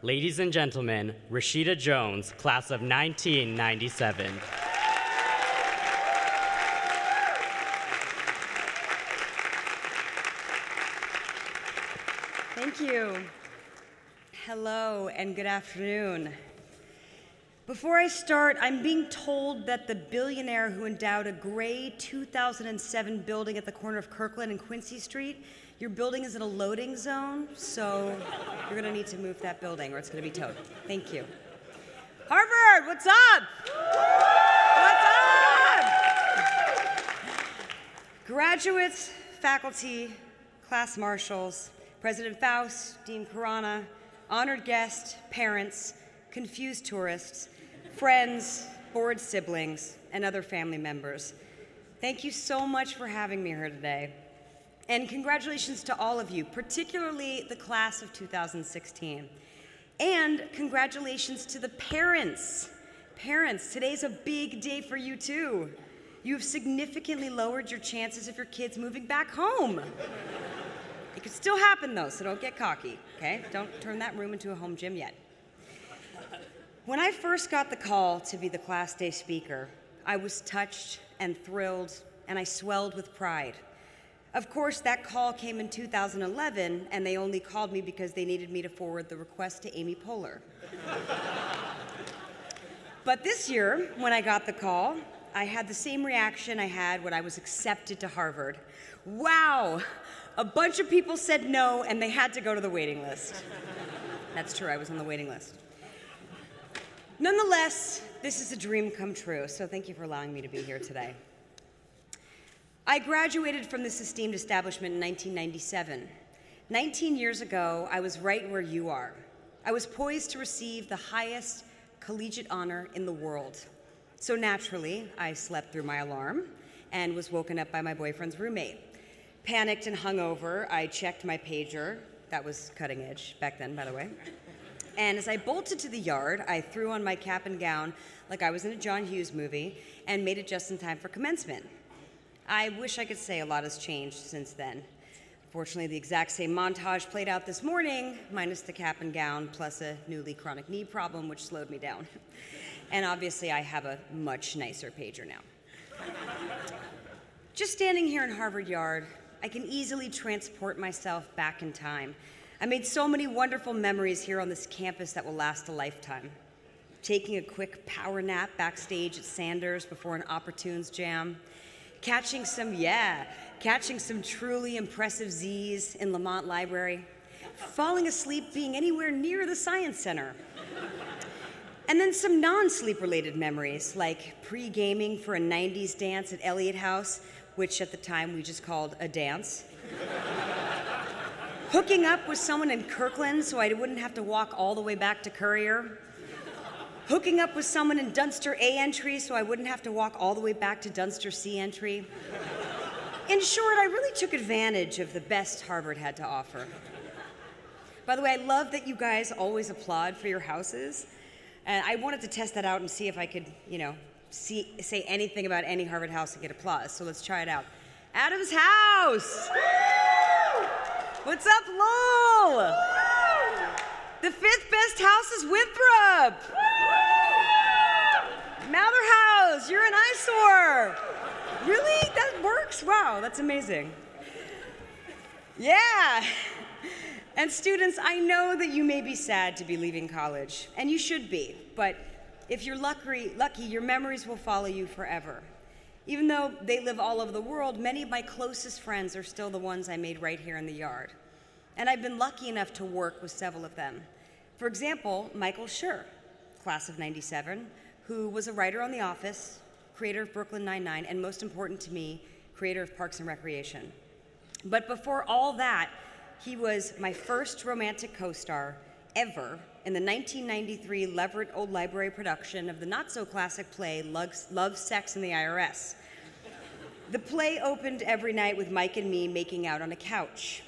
Ladies and gentlemen, Rashida Jones, class of 1997. Thank you. Hello and good afternoon. Before I start, I'm being told that the billionaire who endowed a gray 2007 building at the corner of Kirkland and Quincy Street, your building is in a loading zone, so you're gonna need to move that building or it's gonna be towed. Thank you. Harvard, what's up? What's up? Graduates, faculty, class marshals, President Faust, Dean Khurana, honored guests, parents, confused tourists, friends, bored siblings, and other family members. Thank you so much for having me here today. And congratulations to all of you, particularly the class of 2016. And congratulations to the parents. Parents, today's a big day for you too. You've significantly lowered your chances of your kids moving back home. It could still happen though, so don't get cocky, okay? Don't turn that room into a home gym yet. When I first got the call to be the class day speaker, I was touched and thrilled, and I swelled with pride. Of course, that call came in 2011, and they only called me because they needed me to forward the request to Amy Poehler. but this year, when I got the call, I had the same reaction I had when I was accepted to Harvard. Wow, a bunch of people said no, and they had to go to the waiting list. That's true, I was on the waiting list. Nonetheless, this is a dream come true, so thank you for allowing me to be here today. I graduated from this esteemed establishment in 1997. 19 years ago, I was right where you are. I was poised to receive the highest collegiate honor in the world. So naturally, I slept through my alarm and was woken up by my boyfriend's roommate. Panicked and hungover, I checked my pager. That was cutting edge back then, by the way. And as I bolted to the yard, I threw on my cap and gown like I was in a John Hughes movie and made it just in time for commencement. I wish I could say a lot has changed since then. Fortunately, the exact same montage played out this morning, minus the cap and gown, plus a newly chronic knee problem, which slowed me down. And obviously, I have a much nicer pager now. Just standing here in Harvard Yard, I can easily transport myself back in time. I made so many wonderful memories here on this campus that will last a lifetime. Taking a quick power nap backstage at Sanders before an Opportunes jam, catching some, yeah, catching some truly impressive Z's in Lamont Library, falling asleep being anywhere near the Science Center. And then some non sleep related memories, like pre gaming for a 90s dance at Eliot House, which at the time we just called a dance. Hooking up with someone in Kirkland so I wouldn't have to walk all the way back to Currier, Hooking up with someone in Dunster A entry so I wouldn't have to walk all the way back to Dunster C entry. In short, I really took advantage of the best Harvard had to offer. By the way, I love that you guys always applaud for your houses. And I wanted to test that out and see if I could, you know, see, say anything about any Harvard house and get applause. So let's try it out. Adams house! What's up, Lowell? The fifth best house is Winthrop. Mather House, you're an eyesore. Really? That works? Wow, that's amazing. Yeah. And students, I know that you may be sad to be leaving college, and you should be, but if you're lucky, lucky, your memories will follow you forever. Even though they live all over the world, many of my closest friends are still the ones I made right here in the yard. And I've been lucky enough to work with several of them. For example, Michael Schur, class of 97, who was a writer on The Office, creator of Brooklyn Nine-Nine, and most important to me, creator of Parks and Recreation. But before all that, he was my first romantic co-star ever in the 1993 Leverett Old Library production of the not so classic play Love, Sex, and the IRS. The play opened every night with Mike and me making out on a couch.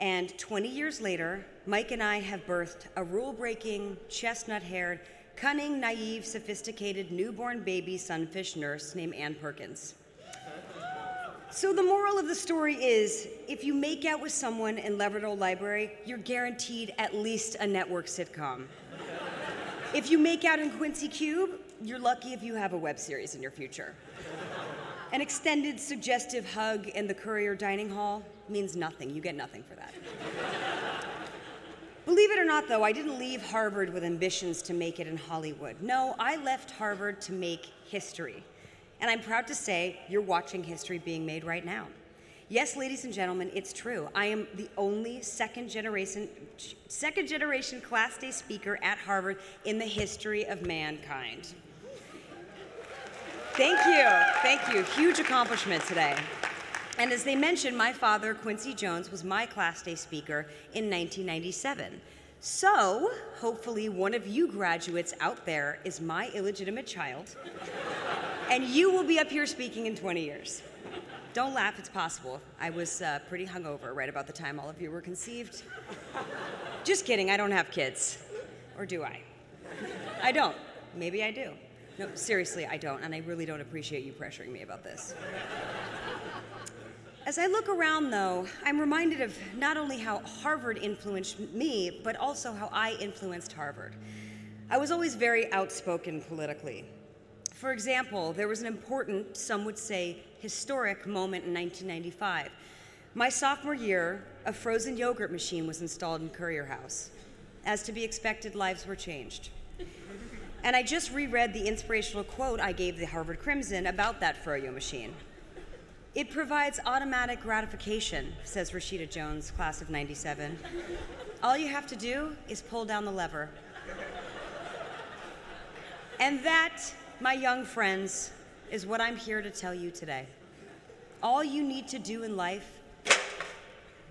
And 20 years later, Mike and I have birthed a rule breaking, chestnut haired, cunning, naive, sophisticated newborn baby sunfish nurse named Ann Perkins. So, the moral of the story is if you make out with someone in Leverett Library, you're guaranteed at least a network sitcom. if you make out in Quincy Qube, you're lucky if you have a web series in your future. An extended suggestive hug in the Currier dining hall means nothing. You get nothing for that. Believe it or not, though, I didn't leave Harvard with ambitions to make it in Hollywood. No, I left Harvard to make history. And I'm proud to say you're watching history being made right now. Yes, ladies and gentlemen, it's true. I am the only second generation second generation class day speaker at Harvard in the history of mankind. Thank you. Thank you. Huge accomplishment today. And as they mentioned, my father, Quincy Jones, was my class day speaker in 1997. So, hopefully, one of you graduates out there is my illegitimate child and you will be up here speaking in 20 years. Don't laugh, it's possible. I was uh, pretty hungover right about the time all of you were conceived. Just kidding, I don't have kids. Or do I? I don't. Maybe I do. No, seriously, I don't, and I really don't appreciate you pressuring me about this. As I look around, though, I'm reminded of not only how Harvard influenced me, but also how I influenced Harvard. I was always very outspoken politically. For example, there was an important, some would say historic, moment in 1995. My sophomore year, a frozen yogurt machine was installed in Currier House. As to be expected, lives were changed. And I just reread the inspirational quote I gave the Harvard Crimson about that froyo machine. It provides automatic gratification, says Rashida Jones, class of 97. All you have to do is pull down the lever. And that my young friends, is what I'm here to tell you today. All you need to do in life,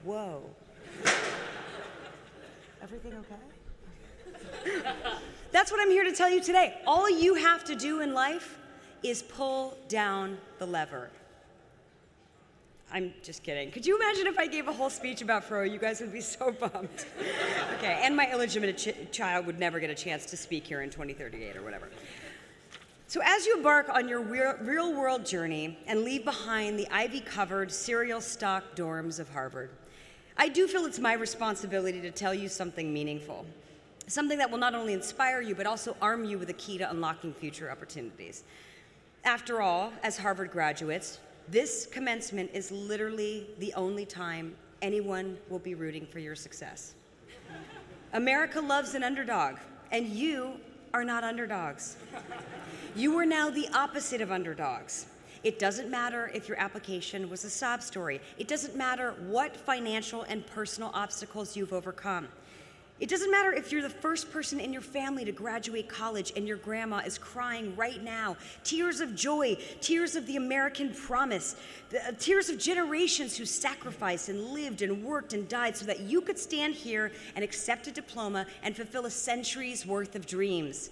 whoa. Everything okay? That's what I'm here to tell you today. All you have to do in life is pull down the lever. I'm just kidding. Could you imagine if I gave a whole speech about Fro? You guys would be so bummed. okay, and my illegitimate ch- child would never get a chance to speak here in 2038 or whatever. So, as you embark on your real world journey and leave behind the ivy covered, cereal stock dorms of Harvard, I do feel it's my responsibility to tell you something meaningful. Something that will not only inspire you, but also arm you with a key to unlocking future opportunities. After all, as Harvard graduates, this commencement is literally the only time anyone will be rooting for your success. America loves an underdog, and you are not underdogs. You are now the opposite of underdogs. It doesn't matter if your application was a sob story. It doesn't matter what financial and personal obstacles you've overcome. It doesn't matter if you're the first person in your family to graduate college and your grandma is crying right now. Tears of joy, tears of the American promise, uh, tears of generations who sacrificed and lived and worked and died so that you could stand here and accept a diploma and fulfill a century's worth of dreams.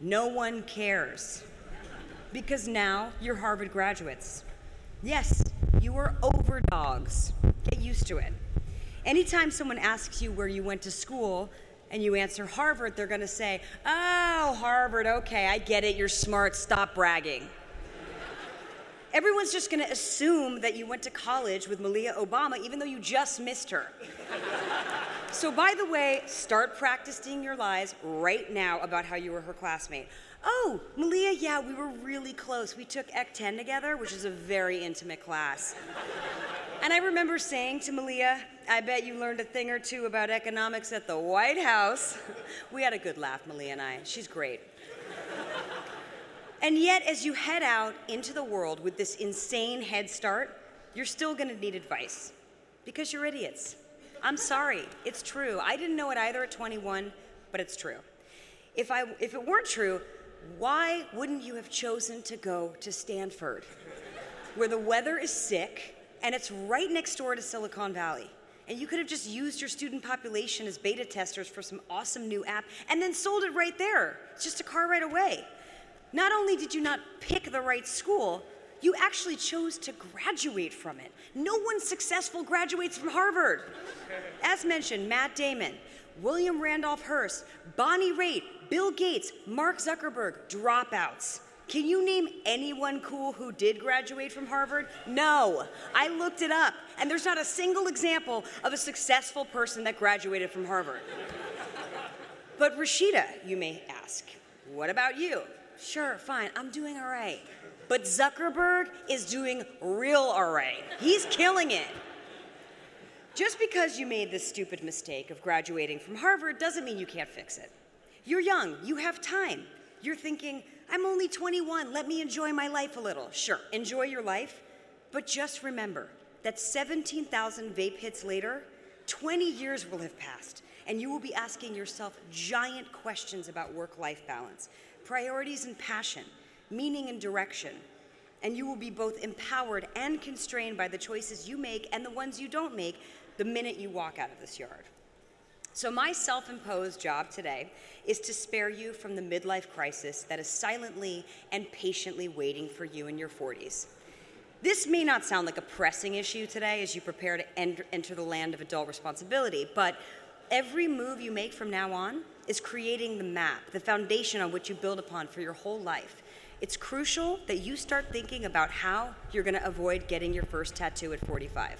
No one cares. Because now you're Harvard graduates. Yes, you are overdogs. Get used to it. Anytime someone asks you where you went to school and you answer Harvard, they're going to say, Oh, Harvard, okay, I get it, you're smart, stop bragging. Everyone's just going to assume that you went to college with Malia Obama, even though you just missed her. So, by the way, start practicing your lies right now about how you were her classmate. Oh, Malia, yeah, we were really close. We took Ec 10 together, which is a very intimate class. and I remember saying to Malia, I bet you learned a thing or two about economics at the White House. we had a good laugh, Malia and I. She's great. and yet, as you head out into the world with this insane head start, you're still gonna need advice because you're idiots. I'm sorry, it's true. I didn't know it either at 21, but it's true. If, I, if it weren't true, why wouldn't you have chosen to go to Stanford, where the weather is sick and it's right next door to Silicon Valley? And you could have just used your student population as beta testers for some awesome new app and then sold it right there. It's just a car right away. Not only did you not pick the right school, you actually chose to graduate from it. No one successful graduates from Harvard. As mentioned, Matt Damon, William Randolph Hearst, Bonnie Raitt, Bill Gates, Mark Zuckerberg, dropouts. Can you name anyone cool who did graduate from Harvard? No. I looked it up, and there's not a single example of a successful person that graduated from Harvard. but Rashida, you may ask, what about you? Sure, fine, I'm doing all right. But Zuckerberg is doing real all right. He's killing it. Just because you made this stupid mistake of graduating from Harvard doesn't mean you can't fix it. You're young, you have time. You're thinking, I'm only 21, let me enjoy my life a little. Sure, enjoy your life, but just remember that 17,000 vape hits later, 20 years will have passed, and you will be asking yourself giant questions about work life balance, priorities and passion, meaning and direction. And you will be both empowered and constrained by the choices you make and the ones you don't make the minute you walk out of this yard. So, my self imposed job today is to spare you from the midlife crisis that is silently and patiently waiting for you in your 40s. This may not sound like a pressing issue today as you prepare to enter the land of adult responsibility, but every move you make from now on is creating the map, the foundation on which you build upon for your whole life. It's crucial that you start thinking about how you're going to avoid getting your first tattoo at 45.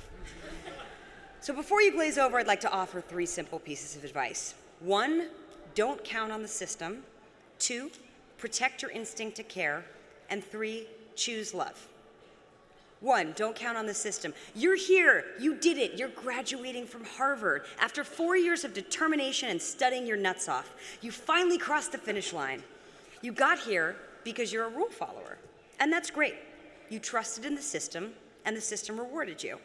So before you glaze over, I'd like to offer three simple pieces of advice. One, don't count on the system. Two, protect your instinct to care. And three, choose love. One, don't count on the system. You're here. You did it. You're graduating from Harvard. After four years of determination and studying your nuts off, you finally crossed the finish line. You got here because you're a rule follower. And that's great. You trusted in the system, and the system rewarded you.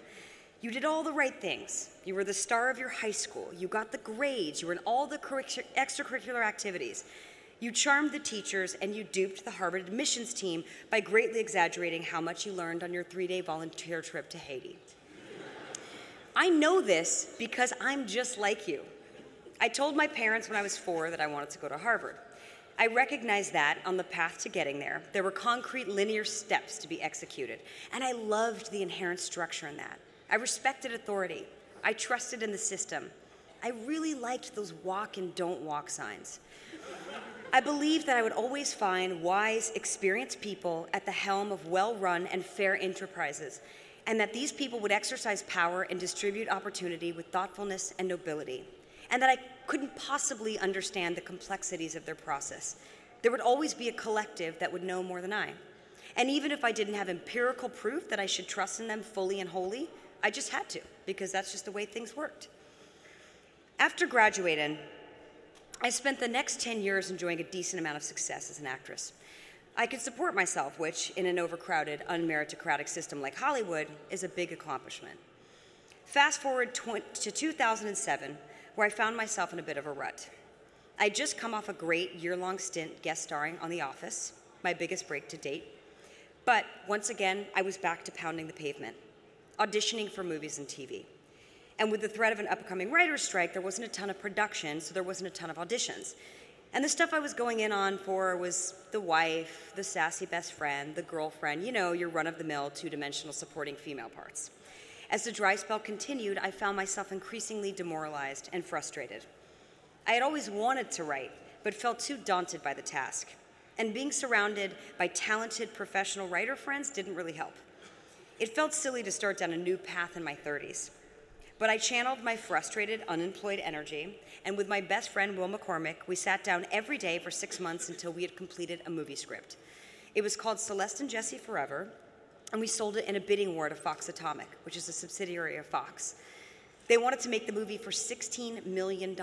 You did all the right things. You were the star of your high school. You got the grades. You were in all the extracurricular activities. You charmed the teachers and you duped the Harvard admissions team by greatly exaggerating how much you learned on your three day volunteer trip to Haiti. I know this because I'm just like you. I told my parents when I was four that I wanted to go to Harvard. I recognized that on the path to getting there, there were concrete linear steps to be executed, and I loved the inherent structure in that. I respected authority. I trusted in the system. I really liked those walk and don't walk signs. I believed that I would always find wise, experienced people at the helm of well run and fair enterprises, and that these people would exercise power and distribute opportunity with thoughtfulness and nobility, and that I couldn't possibly understand the complexities of their process. There would always be a collective that would know more than I. And even if I didn't have empirical proof that I should trust in them fully and wholly, I just had to, because that's just the way things worked. After graduating, I spent the next 10 years enjoying a decent amount of success as an actress. I could support myself, which, in an overcrowded, unmeritocratic system like Hollywood, is a big accomplishment. Fast forward to 2007, where I found myself in a bit of a rut. I'd just come off a great year long stint guest starring on The Office, my biggest break to date. But once again, I was back to pounding the pavement auditioning for movies and TV. And with the threat of an upcoming writer's strike, there wasn't a ton of production, so there wasn't a ton of auditions. And the stuff I was going in on for was the wife, the sassy best friend, the girlfriend, you know, your run of the mill, two dimensional supporting female parts. As the dry spell continued, I found myself increasingly demoralized and frustrated. I had always wanted to write, but felt too daunted by the task. And being surrounded by talented professional writer friends didn't really help. It felt silly to start down a new path in my 30s. But I channeled my frustrated, unemployed energy, and with my best friend, Will McCormick, we sat down every day for six months until we had completed a movie script. It was called Celeste and Jesse Forever, and we sold it in a bidding war to Fox Atomic, which is a subsidiary of Fox. They wanted to make the movie for $16 million.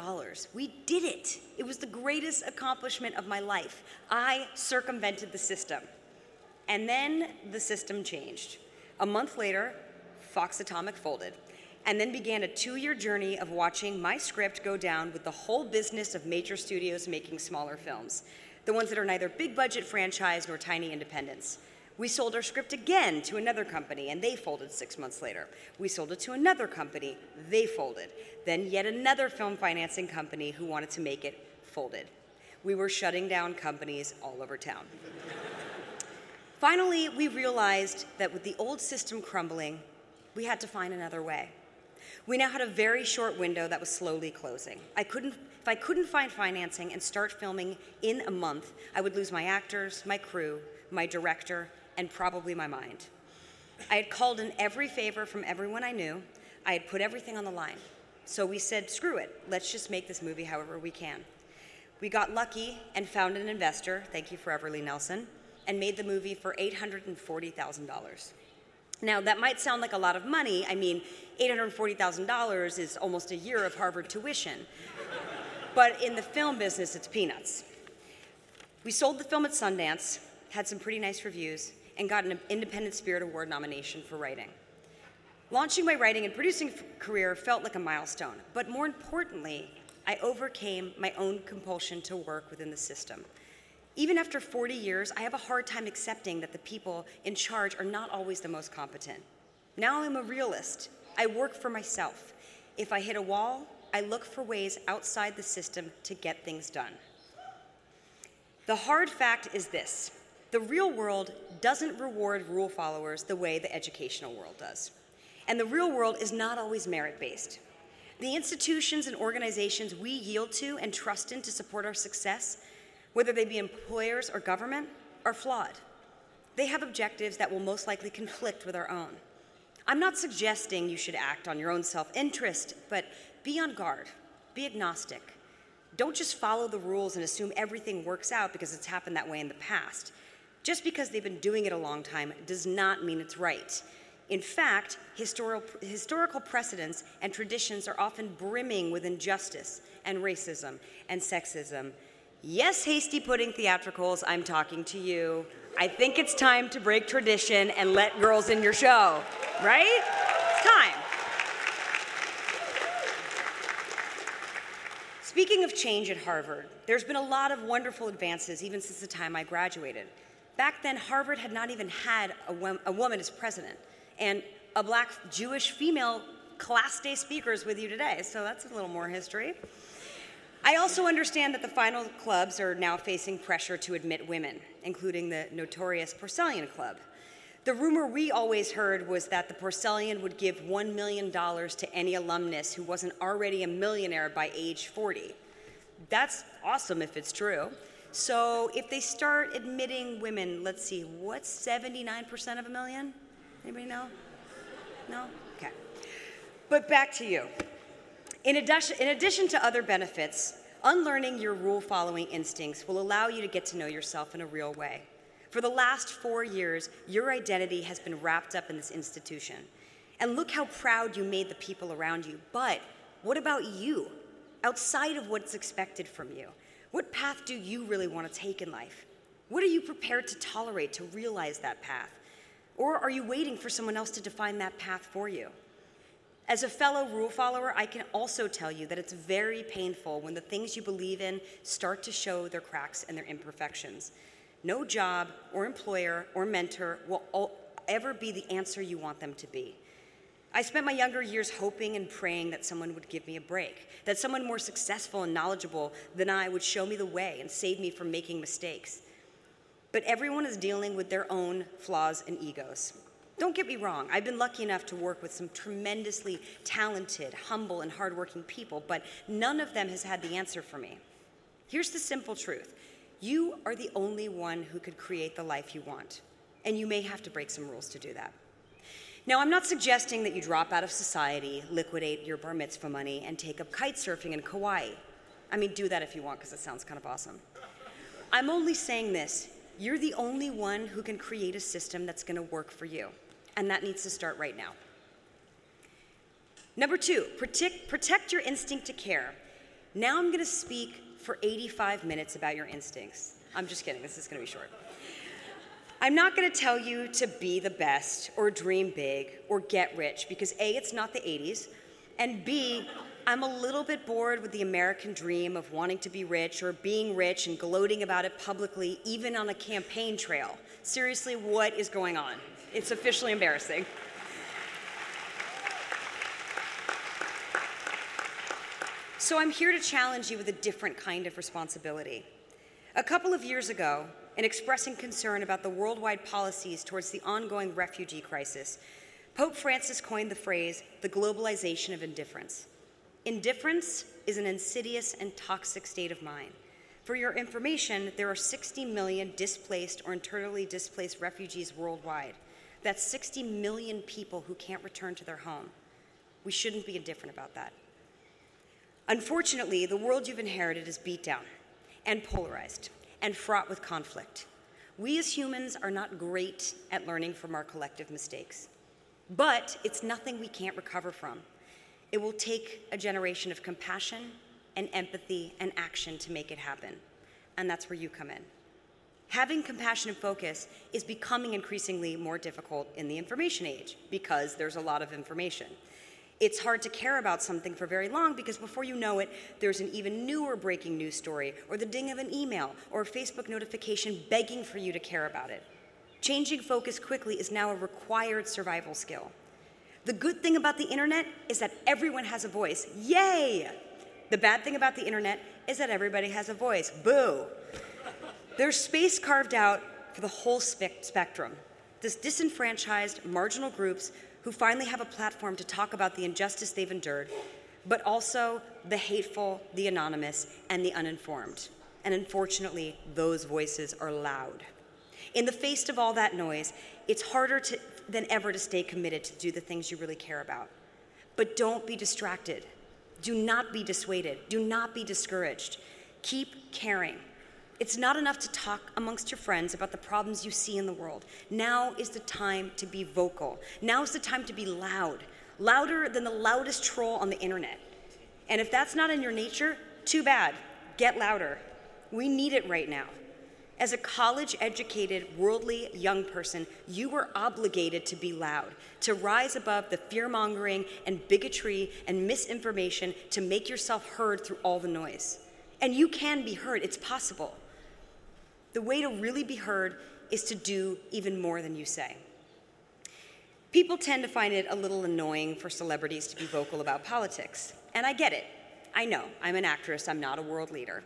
We did it. It was the greatest accomplishment of my life. I circumvented the system. And then the system changed. A month later, Fox Atomic folded, and then began a two year journey of watching my script go down with the whole business of major studios making smaller films, the ones that are neither big budget franchise nor tiny independents. We sold our script again to another company, and they folded six months later. We sold it to another company, they folded. Then yet another film financing company who wanted to make it folded. We were shutting down companies all over town. Finally, we realized that with the old system crumbling, we had to find another way. We now had a very short window that was slowly closing. I couldn't, if I couldn't find financing and start filming in a month, I would lose my actors, my crew, my director, and probably my mind. I had called in every favor from everyone I knew. I had put everything on the line. So we said, screw it, let's just make this movie however we can. We got lucky and found an investor, thank you Forever Lee Nelson, and made the movie for $840,000. Now, that might sound like a lot of money. I mean, $840,000 is almost a year of Harvard tuition. but in the film business, it's peanuts. We sold the film at Sundance, had some pretty nice reviews, and got an Independent Spirit Award nomination for writing. Launching my writing and producing career felt like a milestone, but more importantly, I overcame my own compulsion to work within the system. Even after 40 years, I have a hard time accepting that the people in charge are not always the most competent. Now I'm a realist. I work for myself. If I hit a wall, I look for ways outside the system to get things done. The hard fact is this the real world doesn't reward rule followers the way the educational world does. And the real world is not always merit based. The institutions and organizations we yield to and trust in to support our success whether they be employers or government, are flawed. They have objectives that will most likely conflict with our own. I'm not suggesting you should act on your own self interest, but be on guard, be agnostic. Don't just follow the rules and assume everything works out because it's happened that way in the past. Just because they've been doing it a long time does not mean it's right. In fact, historical, precedents and traditions are often brimming with injustice and racism and sexism Yes, hasty pudding theatricals, I'm talking to you. I think it's time to break tradition and let girls in your show, right? It's time. Speaking of change at Harvard, there's been a lot of wonderful advances even since the time I graduated. Back then, Harvard had not even had a, a woman as president, and a black Jewish female class day speaker is with you today, so that's a little more history. I also understand that the final clubs are now facing pressure to admit women, including the notorious Porcellian Club. The rumor we always heard was that the Porcellian would give $1 million to any alumnus who wasn't already a millionaire by age 40. That's awesome if it's true. So if they start admitting women, let's see, what's 79% of a million? Anybody know? No? Okay. But back to you. In addition, in addition to other benefits, unlearning your rule following instincts will allow you to get to know yourself in a real way. For the last four years, your identity has been wrapped up in this institution. And look how proud you made the people around you. But what about you? Outside of what's expected from you, what path do you really want to take in life? What are you prepared to tolerate to realize that path? Or are you waiting for someone else to define that path for you? As a fellow rule follower, I can also tell you that it's very painful when the things you believe in start to show their cracks and their imperfections. No job or employer or mentor will ever be the answer you want them to be. I spent my younger years hoping and praying that someone would give me a break, that someone more successful and knowledgeable than I would show me the way and save me from making mistakes. But everyone is dealing with their own flaws and egos. Don't get me wrong, I've been lucky enough to work with some tremendously talented, humble, and hardworking people, but none of them has had the answer for me. Here's the simple truth you are the only one who could create the life you want, and you may have to break some rules to do that. Now, I'm not suggesting that you drop out of society, liquidate your bar mitzvah money, and take up kite surfing in Kauai. I mean, do that if you want, because it sounds kind of awesome. I'm only saying this you're the only one who can create a system that's going to work for you and that needs to start right now. Number two, protect, protect your instinct to care. Now I'm going to speak for 85 minutes about your instincts. I'm just kidding, this is going to be short. I'm not going to tell you to be the best or dream big or get rich because A, it's not the 80s, and B, I'm a little bit bored with the American dream of wanting to be rich or being rich and gloating about it publicly, even on a campaign trail. Seriously, what is going on? It's officially embarrassing. So I'm here to challenge you with a different kind of responsibility. A couple of years ago, in expressing concern about the worldwide policies towards the ongoing refugee crisis, Pope Francis coined the phrase the globalization of indifference. Indifference is an insidious and toxic state of mind. For your information, there are 60 million displaced or internally displaced refugees worldwide. That's 60 million people who can't return to their home. We shouldn't be indifferent about that. Unfortunately, the world you've inherited is beat down and polarized and fraught with conflict. We as humans are not great at learning from our collective mistakes, but it's nothing we can't recover from. It will take a generation of compassion and empathy and action to make it happen, and that's where you come in. Having compassion and focus is becoming increasingly more difficult in the information age because there's a lot of information it's hard to care about something for very long because before you know it, there's an even newer breaking news story, or the ding of an email, or a Facebook notification begging for you to care about it. Changing focus quickly is now a required survival skill. The good thing about the internet is that everyone has a voice. Yay! The bad thing about the internet is that everybody has a voice. Boo! There's space carved out for the whole spe- spectrum. This disenfranchised, marginal groups who finally have a platform to talk about the injustice they've endured, but also the hateful, the anonymous, and the uninformed. And unfortunately, those voices are loud. In the face of all that noise, it's harder to, than ever to stay committed to do the things you really care about. But don't be distracted. Do not be dissuaded. Do not be discouraged. Keep caring. It's not enough to talk amongst your friends about the problems you see in the world. Now is the time to be vocal. Now is the time to be loud, louder than the loudest troll on the internet. And if that's not in your nature, too bad. Get louder. We need it right now. As a college educated, worldly young person, you are obligated to be loud, to rise above the fear mongering and bigotry and misinformation, to make yourself heard through all the noise. And you can be heard, it's possible. The way to really be heard is to do even more than you say. People tend to find it a little annoying for celebrities to be vocal about politics, and I get it. I know, I'm an actress, I'm not a world leader.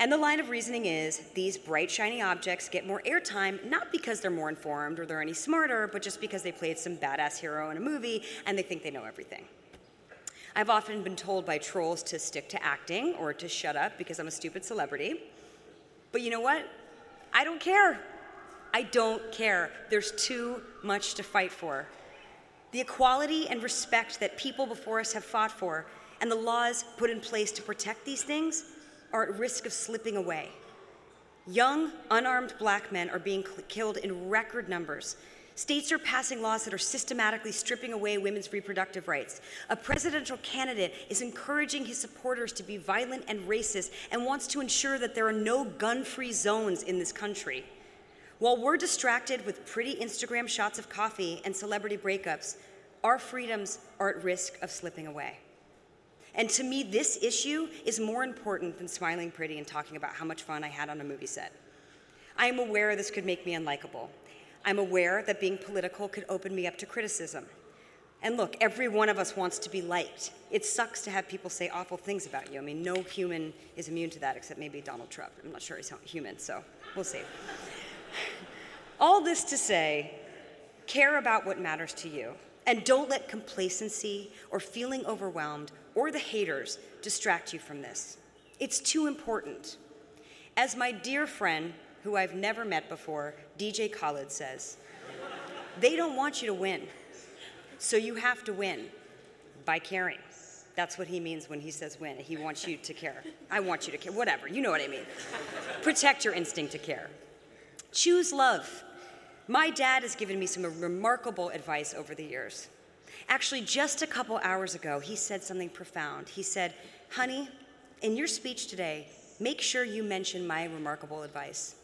And the line of reasoning is these bright, shiny objects get more airtime not because they're more informed or they're any smarter, but just because they played some badass hero in a movie and they think they know everything. I've often been told by trolls to stick to acting or to shut up because I'm a stupid celebrity. But you know what? I don't care. I don't care. There's too much to fight for. The equality and respect that people before us have fought for and the laws put in place to protect these things are at risk of slipping away. Young, unarmed black men are being killed in record numbers States are passing laws that are systematically stripping away women's reproductive rights. A presidential candidate is encouraging his supporters to be violent and racist and wants to ensure that there are no gun free zones in this country. While we're distracted with pretty Instagram shots of coffee and celebrity breakups, our freedoms are at risk of slipping away. And to me, this issue is more important than smiling pretty and talking about how much fun I had on a movie set. I am aware this could make me unlikable, I'm aware that being political could open me up to criticism. And look, every one of us wants to be liked. It sucks to have people say awful things about you. I mean, no human is immune to that except maybe Donald Trump. I'm not sure he's human, so we'll see. All this to say, care about what matters to you. And don't let complacency or feeling overwhelmed or the haters distract you from this. It's too important. As my dear friend who I've never met before, DJ Khaled says. They don't want you to win, so you have to win by caring. That's what he means when he says win. He wants you to care. I want you to care. Whatever, you know what I mean. Protect your instinct to care. Choose love. My dad has given me some remarkable advice over the years. Actually, just a couple hours ago, he said something profound. He said, Honey, in your speech today, make sure you mention my remarkable advice.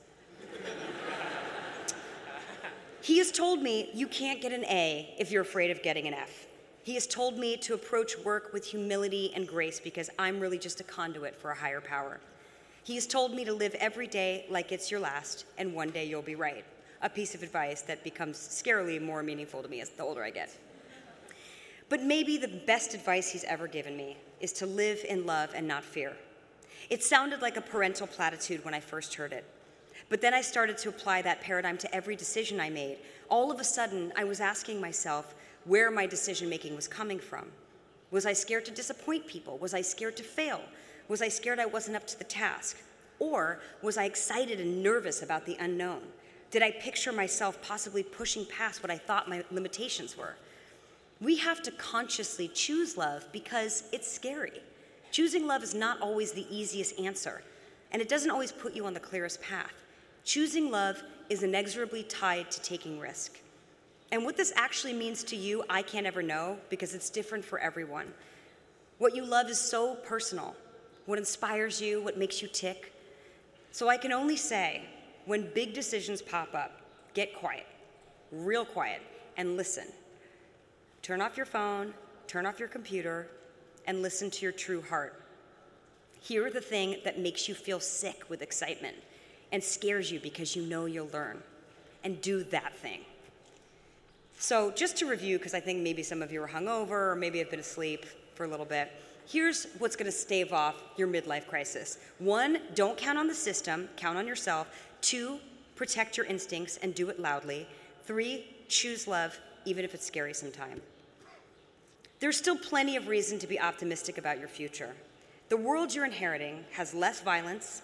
He has told me you can't get an A if you're afraid of getting an F. He has told me to approach work with humility and grace because I'm really just a conduit for a higher power. He has told me to live every day like it's your last, and one day you'll be right. A piece of advice that becomes scarily more meaningful to me as the older I get. But maybe the best advice he's ever given me is to live in love and not fear. It sounded like a parental platitude when I first heard it. But then I started to apply that paradigm to every decision I made. All of a sudden, I was asking myself where my decision making was coming from. Was I scared to disappoint people? Was I scared to fail? Was I scared I wasn't up to the task? Or was I excited and nervous about the unknown? Did I picture myself possibly pushing past what I thought my limitations were? We have to consciously choose love because it's scary. Choosing love is not always the easiest answer, and it doesn't always put you on the clearest path. Choosing love is inexorably tied to taking risk. And what this actually means to you, I can't ever know because it's different for everyone. What you love is so personal, what inspires you, what makes you tick. So I can only say when big decisions pop up, get quiet, real quiet, and listen. Turn off your phone, turn off your computer, and listen to your true heart. Hear the thing that makes you feel sick with excitement and scares you because you know you'll learn, and do that thing. So, just to review, because I think maybe some of you are hungover or maybe have been asleep for a little bit, here's what's going to stave off your midlife crisis. One, don't count on the system, count on yourself. Two, protect your instincts and do it loudly. Three, choose love, even if it's scary sometimes. There's still plenty of reason to be optimistic about your future. The world you're inheriting has less violence,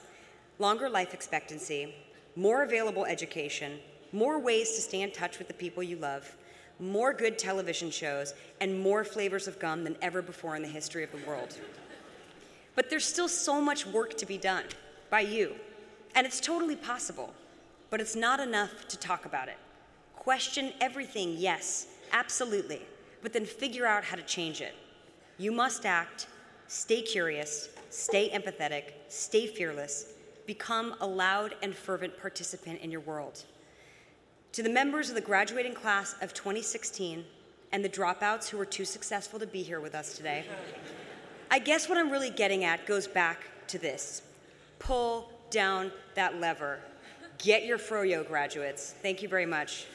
longer life expectancy, more available education, more ways to stay in touch with the people you love, more good television shows, and more flavors of gum than ever before in the history of the world. But there's still so much work to be done by you, and it's totally possible, but it's not enough to talk about it. Question everything, yes, absolutely, but then figure out how to change it. You must act, stay curious, stay empathetic, stay fearless, become a loud and fervent participant in your world. To the members of the graduating class of 2016 and the dropouts who were too successful to be here with us today, I guess what I'm really getting at goes back to this pull down that lever. Get your froyo, graduates. Thank you very much.